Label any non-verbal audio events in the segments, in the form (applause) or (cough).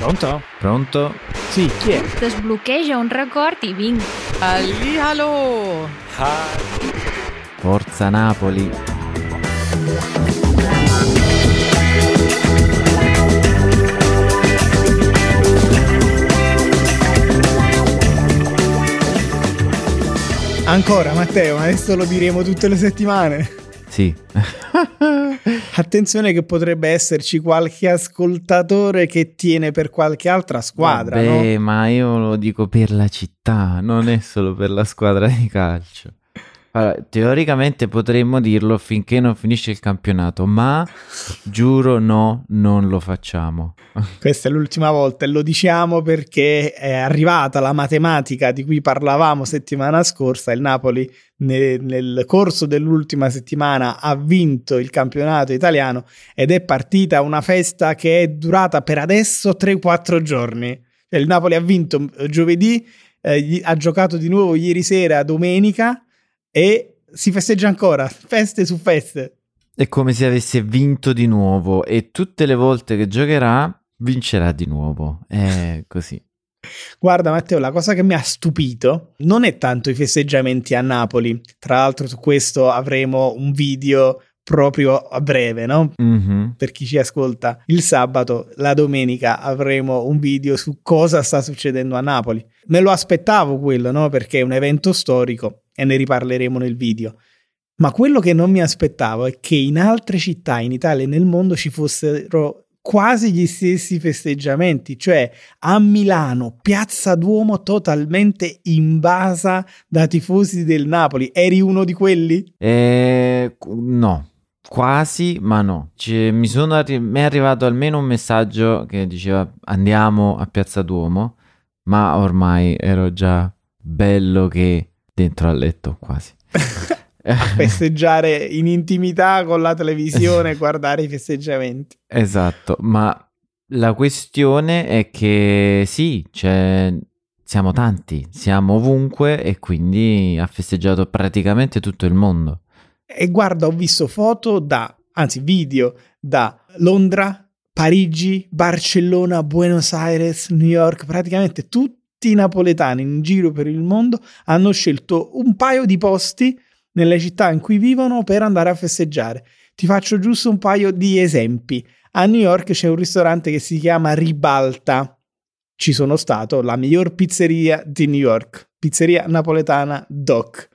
Pronto? Pronto? Sì, chi è? Desbloqueja un record i vinc. Hallihallo! Forza Napoli. Ancora Matteo, ma adesso lo diremo tutte le settimane. Sì. (laughs) Attenzione che potrebbe esserci qualche ascoltatore che tiene per qualche altra squadra, Vabbè, no? ma io lo dico per la città, non è solo per la squadra di calcio. Allora, teoricamente potremmo dirlo finché non finisce il campionato, ma giuro no, non lo facciamo. (laughs) Questa è l'ultima volta e lo diciamo perché è arrivata la matematica di cui parlavamo settimana scorsa. Il Napoli nel, nel corso dell'ultima settimana ha vinto il campionato italiano ed è partita una festa che è durata per adesso 3-4 giorni. Il Napoli ha vinto giovedì, eh, ha giocato di nuovo ieri sera, domenica e si festeggia ancora, feste su feste. È come se avesse vinto di nuovo e tutte le volte che giocherà vincerà di nuovo. È (laughs) così. Guarda Matteo, la cosa che mi ha stupito non è tanto i festeggiamenti a Napoli, tra l'altro su questo avremo un video proprio a breve, no? Mhm. Per chi ci ascolta il sabato, la domenica avremo un video su cosa sta succedendo a Napoli. Me lo aspettavo quello, no? Perché è un evento storico e ne riparleremo nel video. Ma quello che non mi aspettavo è che in altre città in Italia e nel mondo ci fossero quasi gli stessi festeggiamenti, cioè a Milano, Piazza Duomo totalmente invasa da tifosi del Napoli. Eri uno di quelli? Eh, no, quasi, ma no. Ci- mi, arri- mi è arrivato almeno un messaggio che diceva andiamo a Piazza Duomo, ma ormai ero già bello che dentro al letto quasi. (laughs) Festeggiare in intimità con la televisione, (laughs) guardare i festeggiamenti. Esatto, ma la questione è che sì, c'è- siamo tanti, siamo ovunque e quindi ha festeggiato praticamente tutto il mondo. E guarda, ho visto foto da, anzi video da Londra, Parigi, Barcellona, Buenos Aires, New York, praticamente tutti i napoletani in giro per il mondo hanno scelto un paio di posti nelle città in cui vivono per andare a festeggiare. Ti faccio giusto un paio di esempi. A New York c'è un ristorante che si chiama Ribalta. Ci sono stato, la miglior pizzeria di New York, pizzeria napoletana Doc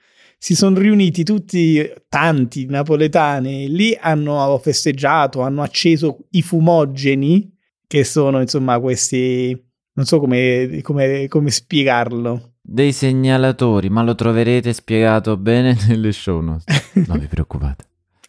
si sono riuniti tutti, tanti napoletani, lì hanno festeggiato, hanno acceso i fumogeni, che sono insomma questi, non so come, come- come spiegarlo. Dei segnalatori, ma lo troverete spiegato bene (laughs) nelle show notes. (laughs) Non vi preoccupate.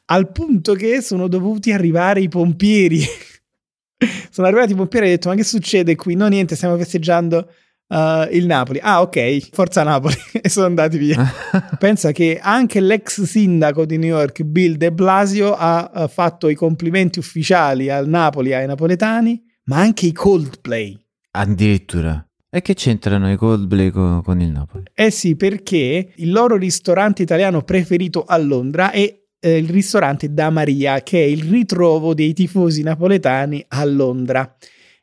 Al punto che sono dovuti arrivare i pompieri. (laughs) sono arrivati i pompieri e hanno detto: Ma che succede qui? No, niente, stiamo festeggiando uh, il Napoli. Ah, ok, forza Napoli. e sono andati via. Pensa che anche l'ex sindaco di New York, Bill de Blasio, ha eh, fatto i complimenti ufficiali al Napoli, ai napoletani, ma anche i Coldplay. Addirittura. E che c'entrano i Coldplay co- con il Napoli? Eh sì, perché il loro ristorante italiano preferito a Londra è eh, il ristorante Da Maria, che è il ritrovo dei tifosi napoletani a Londra.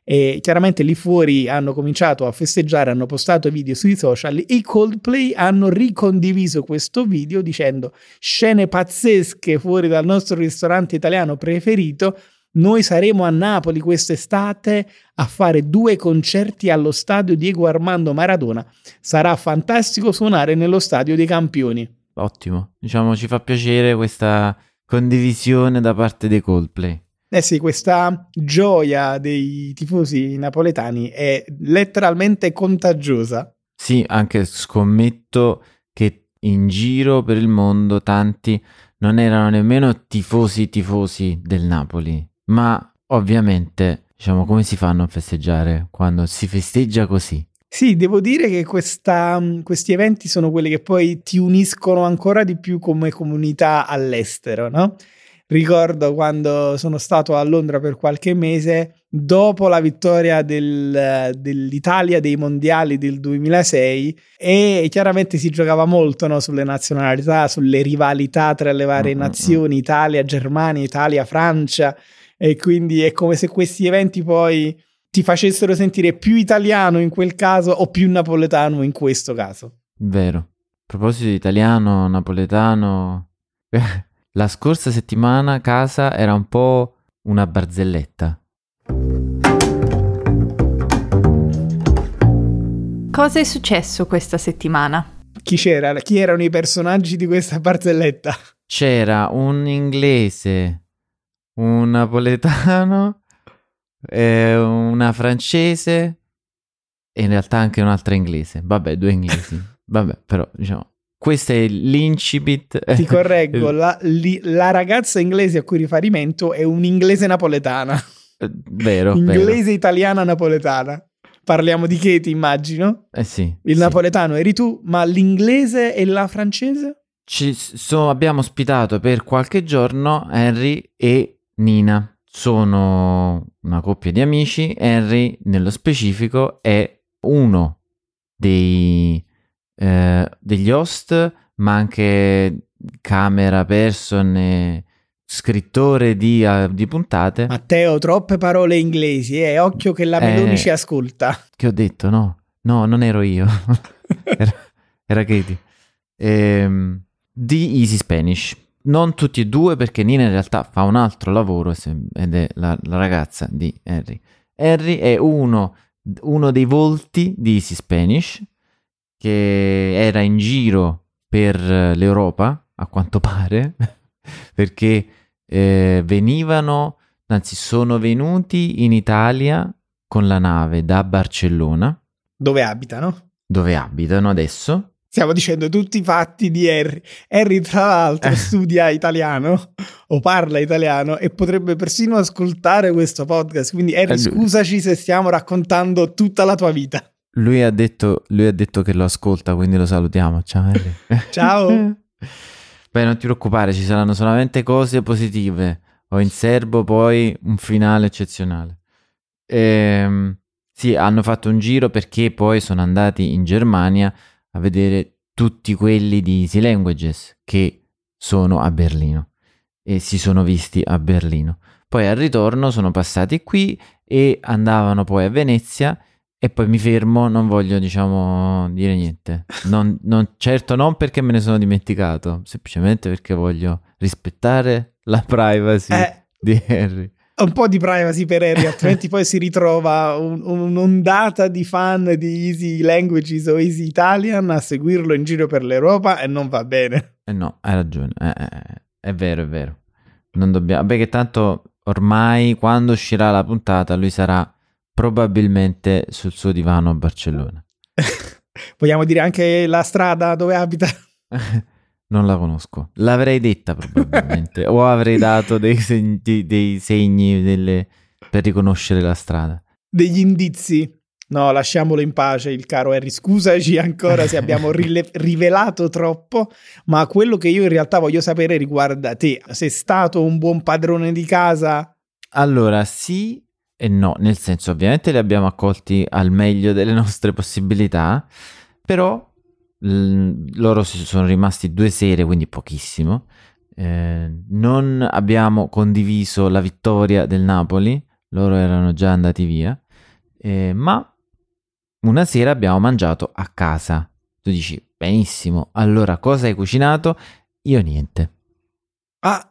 E chiaramente lì fuori hanno cominciato a festeggiare, hanno postato video sui social. I Coldplay hanno ricondiviso questo video dicendo scene pazzesche fuori dal nostro ristorante italiano preferito. Noi saremo a Napoli quest'estate a fare due concerti allo stadio Diego Armando Maradona. Sarà fantastico suonare nello stadio dei campioni. Ottimo. Diciamo, ci fa piacere questa condivisione da parte dei Coldplay. Eh sì, questa gioia dei tifosi napoletani è letteralmente contagiosa. Sì, anche scommetto che in giro per il mondo tanti non erano nemmeno tifosi tifosi del Napoli, ma ovviamente, diciamo, come si fanno a festeggiare quando si festeggia così? Sì, devo dire che questa- questi eventi sono quelli che poi ti uniscono ancora di più come comunità all'estero, no? Ricordo quando sono stato a Londra per qualche mese, dopo la vittoria del- dell'Italia dei mondiali del 2006, e chiaramente si giocava molto no, sulle nazionalità, sulle rivalità tra le varie Mm, mm, nazioni, Italia, Germania, Italia, Francia, e quindi è come se questi eventi poi ti facessero sentire più italiano in quel caso o più napoletano in questo caso. Vero. A proposito di italiano, napoletano, (laughs) la scorsa settimana casa era un po' una barzelletta. Cosa è successo questa settimana? Chi c'era? Chi erano i personaggi di questa barzelletta? C'era un inglese, un napoletano, (laughs) eh, una francese e in realtà anche un'altra inglese. Vabbè, due inglesi. (laughs) Vabbè, però diciamo questo è l'incipit. Ti (laughs) correggo, la, li, la, ragazza inglese a cui riferimento è un'inglese napoletana. Eh, vero. Inglese vero. italiana napoletana. Parliamo di Katie, immagino. Eh sì. Il sì. napoletano eri tu, ma l'inglese e la francese? Ci so, abbiamo ospitato per qualche giorno Henry e Nina. Sono una coppia di amici. Henry, nello specifico, è uno dei, eh, degli host, ma anche camera person e scrittore di, uh, di, puntate. Matteo, troppe parole inglesi, eh? occhio che la Meloni eh, ci ascolta. Che ho detto, no, no, non ero io, (laughs) era, era Katie. Ehm, di Easy Spanish. Non tutti e due perché Nina in realtà fa un altro lavoro ed è la, la ragazza di Harry. Harry è uno, uno dei volti di Easy Spanish che era in giro per l'Europa, a quanto (laughs) pare, perché eh, venivano, anzi sono venuti in Italia con la nave da Barcellona. Dove abitano? Dove abitano adesso. Stiamo dicendo tutti i fatti di Harry. Harry, tra l'altro, Eh. studia italiano o parla italiano e potrebbe persino ascoltare questo podcast. Quindi, Harry, Eh, scusaci se stiamo raccontando tutta la tua vita. Lui ha detto, lui ha detto che lo ascolta, quindi lo salutiamo. Ciao Harry. (laughs) Ciao. (laughs) Beh, non ti preoccupare, ci saranno solamente cose positive. Ho in serbo poi un finale eccezionale. Ehm, sì, hanno fatto un giro perché poi sono andati in Germania a vedere tutti quelli di Easy Languages che sono a Berlino e si sono visti a Berlino. Poi al ritorno sono passati qui e andavano poi a Venezia e poi mi fermo, non voglio diciamo dire niente. Non, non- certo non perché me ne sono dimenticato, semplicemente perché voglio rispettare la privacy Eh, di Harry. Un po' di privacy per Harry, (laughs) altrimenti poi si ritrova un- un'ondata di fan di Easy Languages o Easy Italian a seguirlo in giro per l'Europa e non va bene. Eh no, hai ragione, eh, eh, eh, è vero, è vero. Non dobbiamo... Che tanto ormai quando uscirà la puntata lui sarà probabilmente sul suo divano a Barcellona. (laughs) Vogliamo dire anche la strada dove abita? (laughs) Non la conosco. L'avrei detta probabilmente. (laughs) o avrei dato dei segni, dei- dei segni delle- per riconoscere la strada. Degli indizi. No, lasciamolo in pace, il caro Harry. Scusaci ancora se abbiamo rile- (laughs) rivelato troppo, ma quello che io in realtà voglio sapere riguarda te. Sei stato un buon padrone di casa? Allora, sì e no, nel senso, ovviamente li abbiamo accolti al meglio delle nostre possibilità, però l- loro sono rimasti due sere, quindi pochissimo. Eh, non abbiamo condiviso la vittoria del Napoli, loro erano già andati via, eh, ma una sera abbiamo mangiato a casa. Tu dici, benissimo, allora cosa hai cucinato? Io niente. Ah,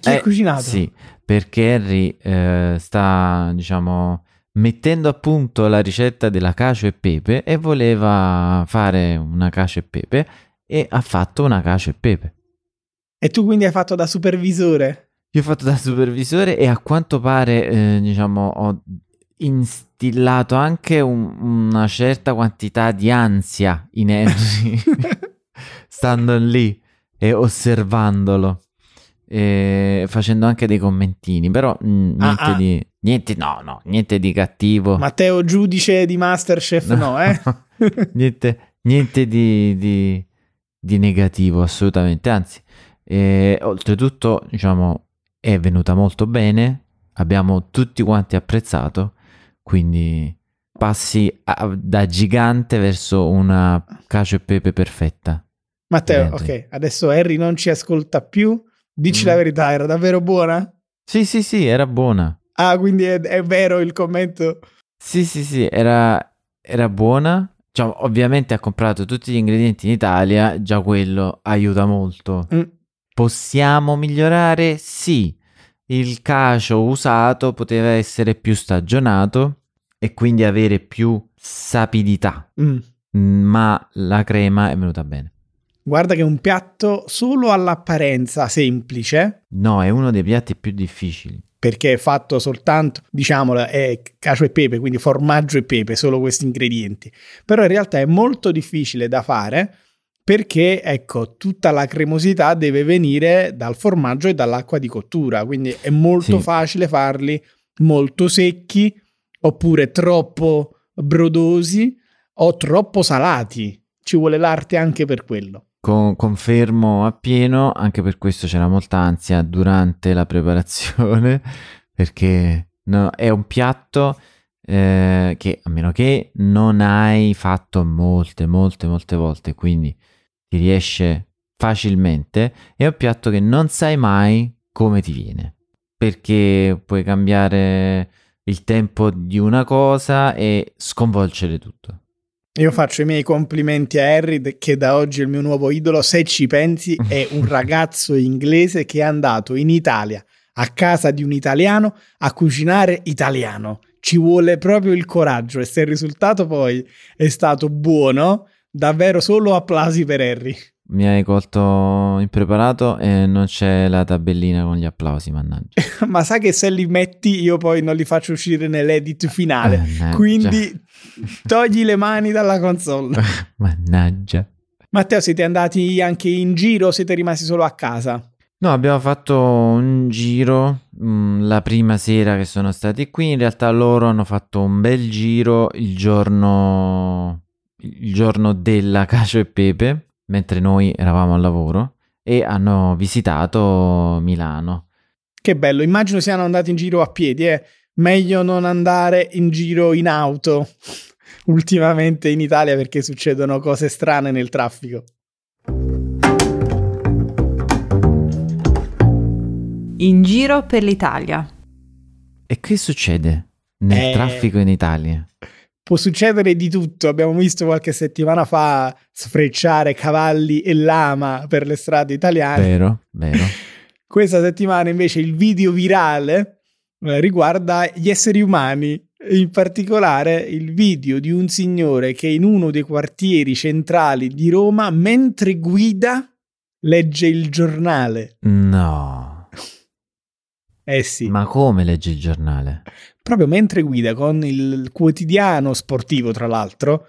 chi ha Eh, cucinato? Sì, perché Harry eh, sta, diciamo, mettendo a punto la ricetta della cacio e pepe e voleva fare una cacio e pepe e ha fatto una cacio e pepe. E tu quindi hai fatto da supervisore? Io ho fatto da supervisore e a quanto pare, eh, diciamo, ho instillato anche un- una certa quantità di ansia in Harry, (laughs) stando lì e osservandolo. E facendo anche dei commentini, però mm, Ah, niente ah. di niente, no, no, niente di cattivo. Matteo, giudice di Masterchef, no, eh? (laughs) niente, niente di, di- di negativo, assolutamente. Anzi, eh, oltretutto, diciamo, è venuta molto bene. Abbiamo tutti quanti apprezzato. Quindi passi a- da gigante verso una cacio e pepe perfetta. Matteo, ok, adesso Harry non ci ascolta più. Dici Mm. la verità, era davvero buona? Sì, sì, sì, era buona. Ah, quindi è, è vero il commento. Sì, sì, sì, era, era buona. Cioè, ovviamente ha comprato tutti gli ingredienti in Italia, già quello aiuta molto. Mm. Possiamo migliorare? Sì. Il cacio usato poteva essere più stagionato e quindi avere più sapidità, Mm. ma la crema è venuta bene. Guarda che è un piatto solo all'apparenza semplice, No, è uno dei piatti più difficili. perché è fatto soltanto, diciamolo, è cacio e pepe, quindi formaggio e pepe, solo questi ingredienti. Però in realtà è molto difficile da fare perché, ecco, tutta la cremosità deve venire dal formaggio e dall'acqua di cottura, quindi è molto Sì. facile farli molto secchi oppure troppo brodosi o troppo salati. Ci vuole l'arte anche per quello. Con- confermo appieno, anche per questo c'era molta ansia durante la preparazione, (laughs) perché no, è un piatto eh, che a meno che non hai fatto molte, molte, molte volte, quindi ti riesce facilmente, è un piatto che non sai mai come ti viene, perché puoi cambiare il tempo di una cosa e sconvolgere tutto. Io faccio i miei complimenti a Harry, che da oggi è il mio nuovo idolo. Se ci pensi, (laughs) è un ragazzo inglese che è andato in Italia a casa di un italiano a cucinare italiano. Ci vuole proprio il coraggio e se il risultato poi è stato buono, davvero solo applausi per Harry. Mi hai colto impreparato e non c'è la tabellina con gli applausi, mannaggia. (laughs) Ma sai che se li metti io poi non li faccio uscire nell'edit finale. (laughs) Mannaggia. Quindi togli le mani dalla console. (laughs) Mannaggia. Matteo, siete andati anche in giro o siete rimasti solo a casa? No, abbiamo fatto un giro mm, la prima sera che sono stati qui. In realtà loro hanno fatto un bel giro il giorno, il giorno della cacio e pepe, mentre noi eravamo al lavoro, e hanno visitato Milano. Che bello, immagino siano andati in giro a piedi, eh. Meglio non andare in giro in auto (laughs) ultimamente in Italia perché succedono cose strane nel traffico. In giro per l'Italia. E che succede nel Eh. traffico in Italia? Può succedere di tutto, abbiamo visto qualche settimana fa sfrecciare cavalli e lama per le strade italiane. Vero, vero. (laughs) Questa settimana invece il video virale eh, riguarda gli esseri umani, in particolare il video di un signore che in uno dei quartieri centrali di Roma, mentre guida, legge il giornale. No. Eh sì, Ma come legge il giornale? proprio mentre guida con il quotidiano sportivo, tra l'altro,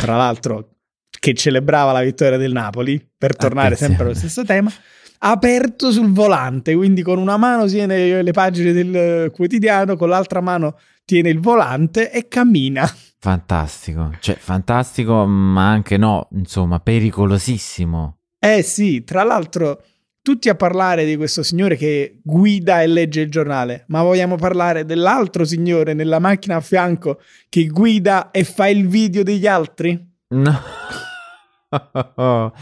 tra l'altro che celebrava la vittoria del Napoli, per tornare Attenzione. sempre allo stesso tema, aperto sul volante, quindi con una mano tiene le pagine del quotidiano, con l'altra mano tiene il volante e cammina. Fantastico, cioè fantastico, ma anche no, insomma, pericolosissimo. Eh sì, tra l'altro tutti a parlare di questo signore che guida e legge il giornale, ma vogliamo parlare dell'altro signore nella macchina a fianco che guida e fa il video degli altri? No. (laughs)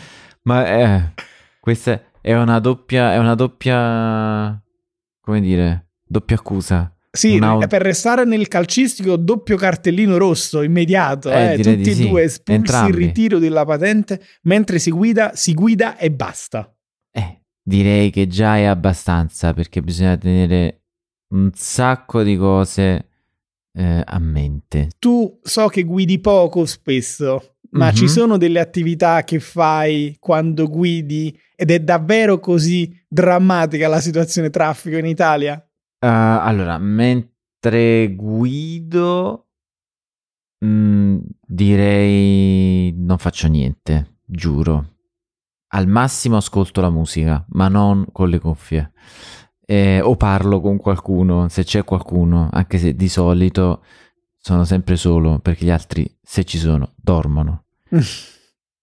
Ma eh, questa è una doppia, è una doppia, come dire, doppia accusa. Sì, Un auto- per restare nel calcistico, doppio cartellino rosso immediato. Eh, eh, tutti e sì. due espulsi il Entrambi. ritiro della patente mentre si guida, si guida e basta. Direi che già è abbastanza perché bisogna tenere un sacco di cose eh, a mente. Tu so che guidi poco spesso, ma Mhm. ci sono delle attività che fai quando guidi ed è davvero così drammatica la situazione traffico in Italia? Uh, allora, mentre guido, mm, direi non faccio niente, giuro. Al massimo ascolto la musica, ma non con le cuffie. Eh, o parlo con qualcuno, se c'è qualcuno, anche se di solito sono sempre solo, perché gli altri, se ci sono, dormono. (laughs)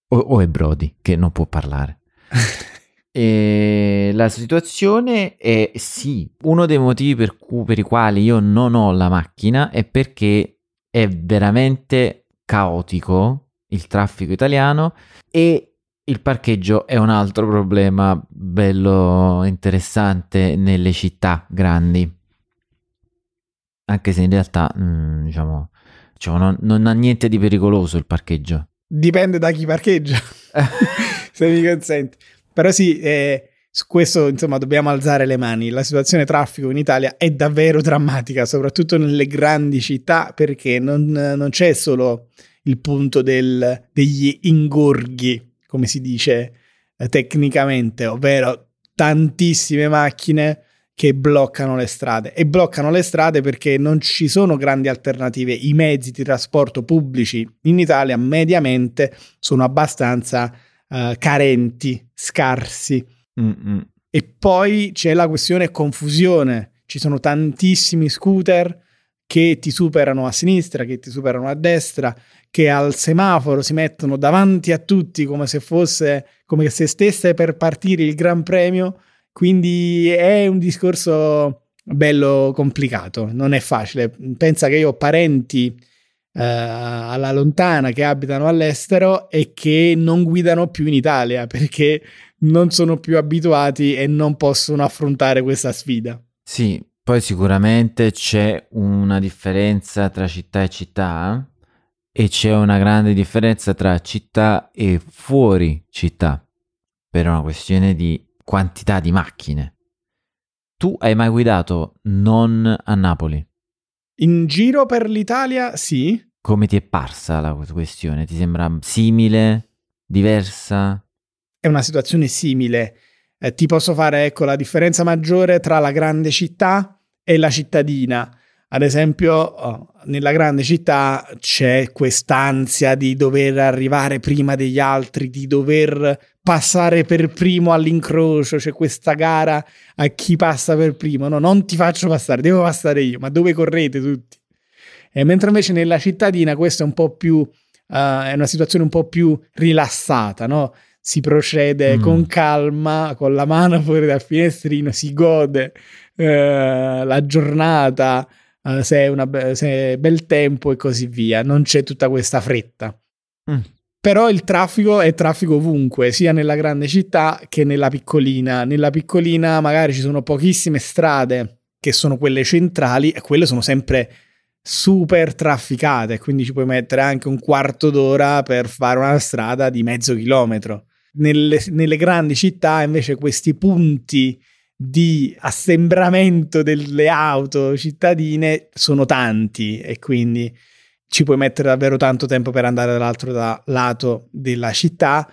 O, o è Brody, che non può parlare. (laughs) E la situazione è sì, uno dei motivi per, cui- per i quali io non ho la macchina è perché è veramente caotico il traffico italiano e il parcheggio è un altro problema bello interessante nelle città grandi. Anche se in realtà, mm, diciamo, diciamo, non, non ha niente di pericoloso il parcheggio. Dipende da chi parcheggia, (laughs) se mi consenti. Però sì, eh, su questo insomma dobbiamo alzare le mani. La situazione traffico in Italia è davvero drammatica, soprattutto nelle grandi città, perché non, non c'è solo il punto del, degli ingorghi, come si dice eh, tecnicamente, ovvero tantissime macchine che bloccano le strade e bloccano le strade perché non ci sono grandi alternative. I mezzi di trasporto pubblici in Italia mediamente sono abbastanza uh, carenti, scarsi. Mm-mm. E poi c'è la questione confusione. Ci sono tantissimi scooter che ti superano a sinistra, che ti superano a destra, che al semaforo si mettono davanti a tutti come se fosse come se stesse per partire il Gran Premio. Quindi è un discorso bello complicato, non è facile. Pensa che io ho parenti eh, alla lontana che abitano all'estero e che non guidano più in Italia (laughs) perché non sono più abituati e non possono affrontare questa sfida. Sì, poi sicuramente c'è una differenza tra città e città e c'è una grande differenza tra città e fuori città per una questione di quantità di macchine. Tu hai mai guidato non a Napoli? In giro per l'Italia, sì. Come ti è parsa la questione? Ti sembra simile? Diversa? È una situazione simile. Eh, ti posso fare, ecco, la differenza maggiore tra la grande città e la cittadina. Ad esempio, oh, nella grande città c'è quest'ansia di dover arrivare prima degli altri, di dover passare per primo all'incrocio, c'è questa gara a chi passa per primo. No, non ti faccio passare, devo passare io, ma dove correte tutti? E mentre invece nella cittadina questa è un po' più, uh, è una situazione un po' più rilassata, no? Si procede mm. con calma, con la mano fuori dal finestrino, si gode uh, la giornata, uh, se, è una be- se è bel tempo e così via. Non c'è tutta questa fretta. Mm. Però il traffico è traffico ovunque, sia nella grande città che nella piccolina. Nella piccolina magari ci sono pochissime strade che sono quelle centrali e quelle sono sempre super trafficate, quindi ci puoi mettere anche un quarto d'ora per fare una strada di mezzo chilometro. Nelle, nelle grandi città invece questi punti di assembramento delle auto cittadine sono tanti e quindi ci puoi mettere davvero tanto tempo per andare dall'altro da lato della città.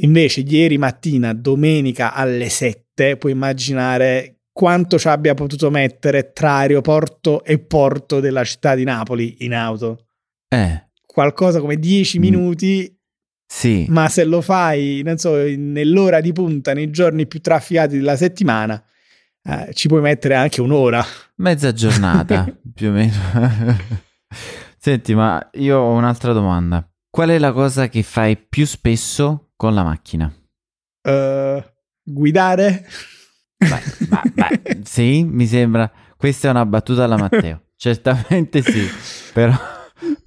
Invece ieri mattina, domenica alle 7, puoi immaginare quanto ci abbia potuto mettere tra aeroporto e porto della città di Napoli in auto. Eh. Qualcosa come 10 mm. minuti sì. Ma se lo fai, non so, nell'ora di punta, nei giorni più trafficati della settimana, eh, ci puoi mettere anche un'ora. Mezza giornata, (laughs) più o meno. Senti, ma io ho un'altra domanda. Qual è la cosa che fai più spesso con la macchina? Uh, guidare? Beh, beh, (laughs) beh, sì, mi sembra. Questa è una battuta alla Matteo. (laughs) Certamente sì, però,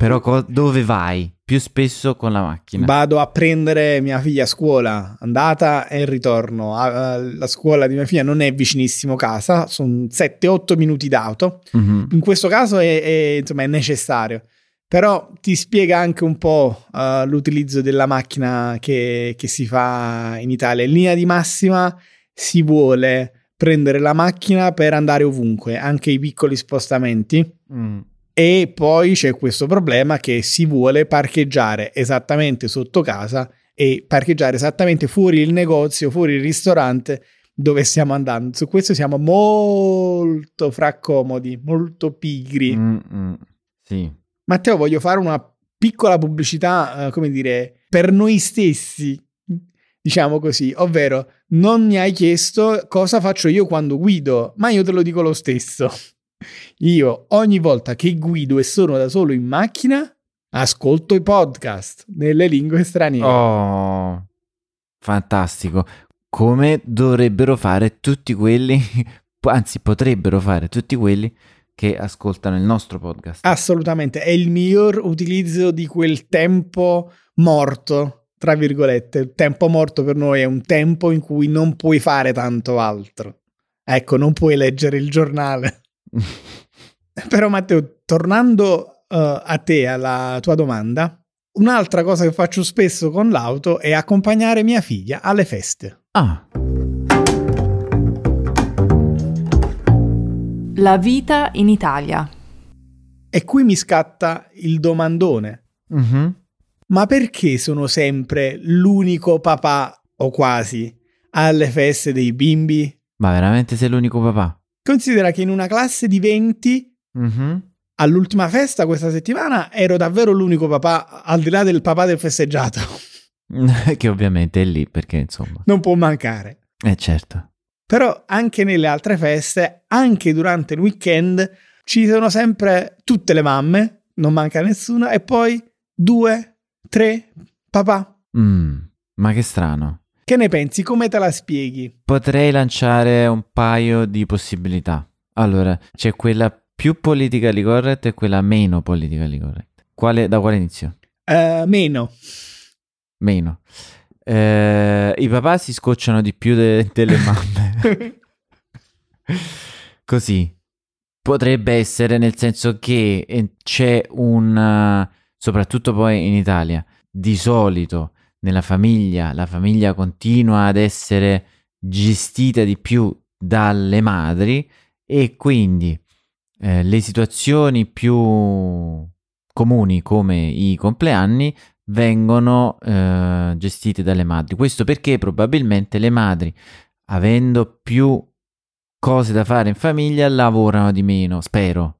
però co- dove vai? più spesso con la macchina. Vado a prendere mia figlia a scuola, andata e ritorno. La scuola di mia figlia non è vicinissimo casa, sono 7-8 minuti d'auto. Mm-hmm. In questo caso è, è, insomma, è, necessario. Però ti spiega anche un po' uh, l'utilizzo della macchina che, che si fa in Italia. In linea di massima si vuole prendere la macchina per andare ovunque, anche i piccoli spostamenti. Mm e poi c'è questo problema che si vuole parcheggiare esattamente sotto casa e parcheggiare esattamente fuori il negozio, fuori il ristorante dove stiamo andando. Su questo siamo molto fraccomodi, molto pigri. Mm-mm, sì. Matteo, voglio fare una piccola pubblicità, uh, come dire, per noi stessi, diciamo così, ovvero non mi hai chiesto cosa faccio io quando guido, ma io te lo dico lo stesso. Io ogni volta che guido e sono da solo in macchina, ascolto i podcast nelle lingue straniere. Oh, fantastico. Come dovrebbero fare tutti quelli, (laughs) anzi potrebbero fare tutti quelli che ascoltano il nostro podcast. Assolutamente, è il miglior utilizzo di quel tempo morto, tra virgolette. Il tempo morto per noi è un tempo in cui non puoi fare tanto altro. Ecco, non puoi leggere il giornale. (laughs) Però Matteo, tornando uh, a te, alla tua domanda, un'altra cosa che faccio spesso con l'auto è accompagnare mia figlia alle feste. Ah, La vita in Italia. E qui mi scatta il domandone. mhm. Ma perché sono sempre l'unico papà, o quasi, alle feste dei bimbi? ma veramente sei l'unico papà? Considera che in una classe di 20, Mhm. all'ultima festa questa settimana, ero davvero l'unico papà, al di là del papà del festeggiato. (laughs) che ovviamente è lì perché insomma. Non può mancare. Eh certo. Però anche nelle altre feste, anche durante il weekend, ci sono sempre tutte le mamme, non manca nessuna, e poi due, tre, papà. Mm, ma che strano. Che ne pensi? Come te la spieghi? Potrei lanciare un paio di possibilità. Allora, c'è quella più politically correct e quella meno politically correct. Quale, da quale inizio? Eh, meno. Meno. Eh, I papà si scocciano di più de- delle mamme. (laughs) Così. Potrebbe essere nel senso che eh, c'è un... eh, soprattutto poi in Italia, di solito nella famiglia, la famiglia continua ad essere gestita di più dalle madri e quindi eh, le situazioni più comuni come i compleanni vengono eh, gestite dalle madri. Questo perché probabilmente le madri, avendo più cose da fare in famiglia, lavorano di meno, spero.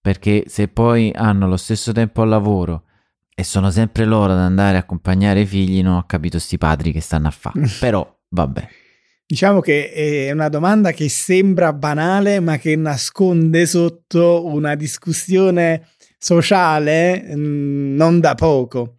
Perché se poi hanno lo stesso tempo al lavoro e sono sempre loro ad andare a accompagnare i figli, non ho capito sti padri che stanno a fare. (laughs) Però, vabbè. Diciamo che è una domanda che sembra banale, ma che nasconde sotto una discussione sociale mh, non da poco.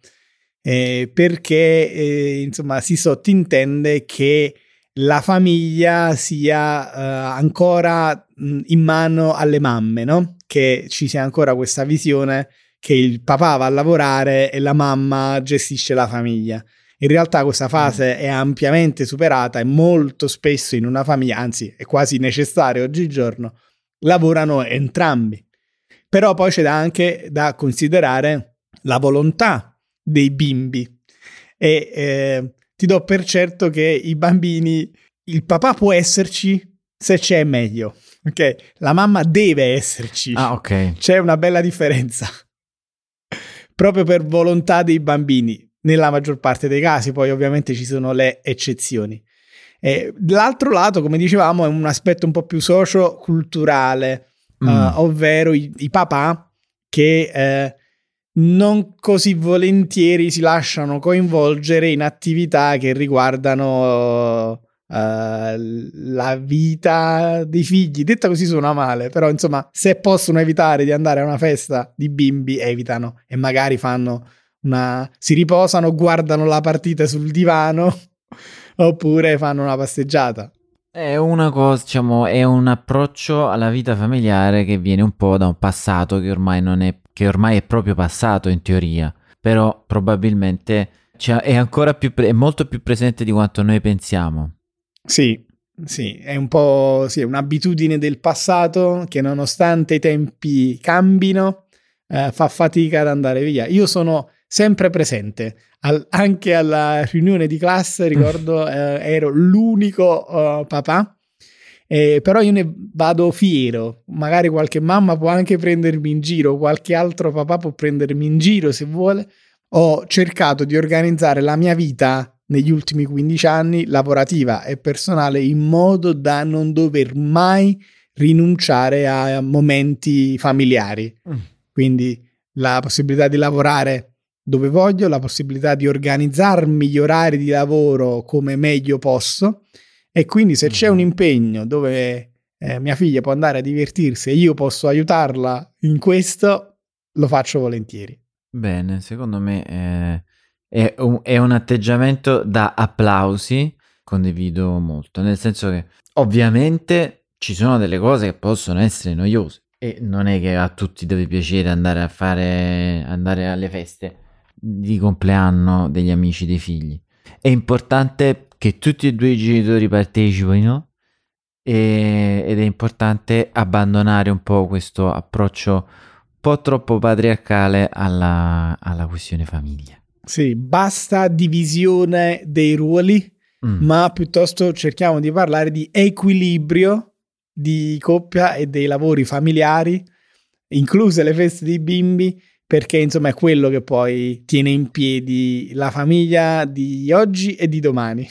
Eh, perché eh, insomma si sottintende che la famiglia sia eh, ancora mh, in mano alle mamme, no? Che ci sia ancora questa visione che il papà va a lavorare e la mamma gestisce la famiglia. In realtà questa fase è ampiamente superata e molto spesso in una famiglia, anzi è quasi necessario oggigiorno, lavorano entrambi. Però poi c'è da anche da considerare la volontà dei bimbi e eh, ti do per certo che i bambini, il papà può esserci se c'è meglio, ok? La mamma deve esserci. Ah, ok. C'è una bella differenza. Proprio per volontà dei bambini, nella maggior parte dei casi, poi ovviamente ci sono le eccezioni. E l'altro lato, come dicevamo, è un aspetto un po' più socio-culturale, Mm. eh, ovvero i, i papà che eh, non così volentieri si lasciano coinvolgere in attività che riguardano eh, la vita dei figli. Detta così suona male, però insomma, se possono evitare di andare a una festa di bimbi, evitano e magari fanno una... si riposano, guardano la partita sul divano (laughs) oppure fanno una passeggiata. È una cosa, diciamo, è un approccio alla vita familiare che viene un po' da un passato che ormai non è, che ormai è proprio passato in teoria, però probabilmente c'è- è ancora più, pre- è molto più presente di quanto noi pensiamo. Sì, sì, è un po' sì, è un'abitudine del passato che nonostante i tempi cambino, eh, fa fatica ad andare via. Io sono sempre presente, Al- anche alla riunione di classe, (laughs) ricordo, eh, ero l'unico eh, papà, eh, però io ne vado fiero. Magari qualche mamma può anche prendermi in giro, qualche altro papà può prendermi in giro se vuole. Ho cercato di organizzare la mia vita negli ultimi 15 anni, lavorativa e personale, in modo da non dover mai rinunciare a momenti familiari. Mm. Quindi la possibilità di lavorare dove voglio, la possibilità di organizzarmi gli orari di lavoro come meglio posso e quindi se c'è Mhm. un impegno dove eh, mia figlia può andare a divertirsi e io posso aiutarla in questo, lo faccio volentieri. Bene, secondo me eh, è, un, è un atteggiamento da applausi, condivido molto, nel senso che ovviamente ci sono delle cose che possono essere noiose e non è che a tutti deve piacere andare a fare, andare alle feste di compleanno degli amici dei figli. È importante che tutti e due i genitori partecipino e, ed è importante abbandonare un po' questo approccio un po' troppo patriarcale alla, alla questione famiglia. Sì, basta divisione dei ruoli, mm. ma piuttosto cerchiamo di parlare di equilibrio di coppia e dei lavori familiari, incluse le feste di bimbi, perché insomma è quello che poi tiene in piedi la famiglia di oggi e di domani.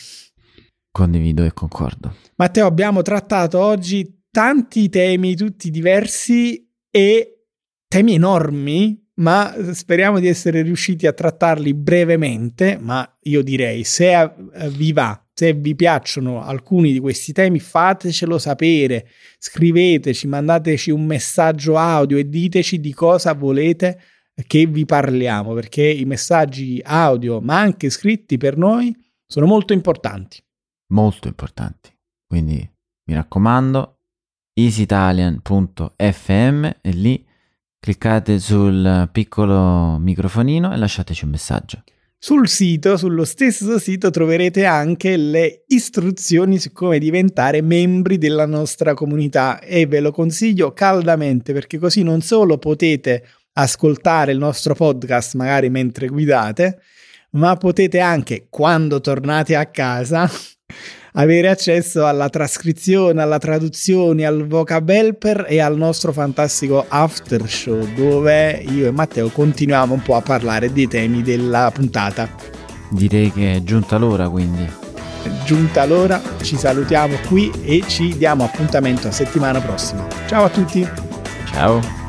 Condivido e concordo. Matteo, abbiamo trattato oggi tanti temi, tutti diversi e temi enormi, ma speriamo di essere riusciti a trattarli brevemente, ma io direi se vi va, se vi piacciono alcuni di questi temi, fatecelo sapere, scriveteci, mandateci un messaggio audio e diteci di cosa volete che vi parliamo, perché i messaggi audio, ma anche scritti per noi, sono molto importanti molto importanti. Quindi mi raccomando, easyitalian.fm e lì cliccate sul piccolo microfonino e lasciateci un messaggio. Sul sito, sullo stesso sito, troverete anche le istruzioni su come diventare membri della nostra comunità e ve lo consiglio caldamente perché così non solo potete ascoltare il nostro podcast magari mentre guidate, ma potete anche quando tornate a casa avere accesso alla trascrizione, alla traduzione, al vocab helper e al nostro fantastico after show dove io e Matteo continuiamo un po' a parlare dei temi della puntata. Direi che è giunta l'ora quindi. È giunta l'ora, ci salutiamo qui e ci diamo appuntamento a settimana prossima. Ciao a tutti. Ciao.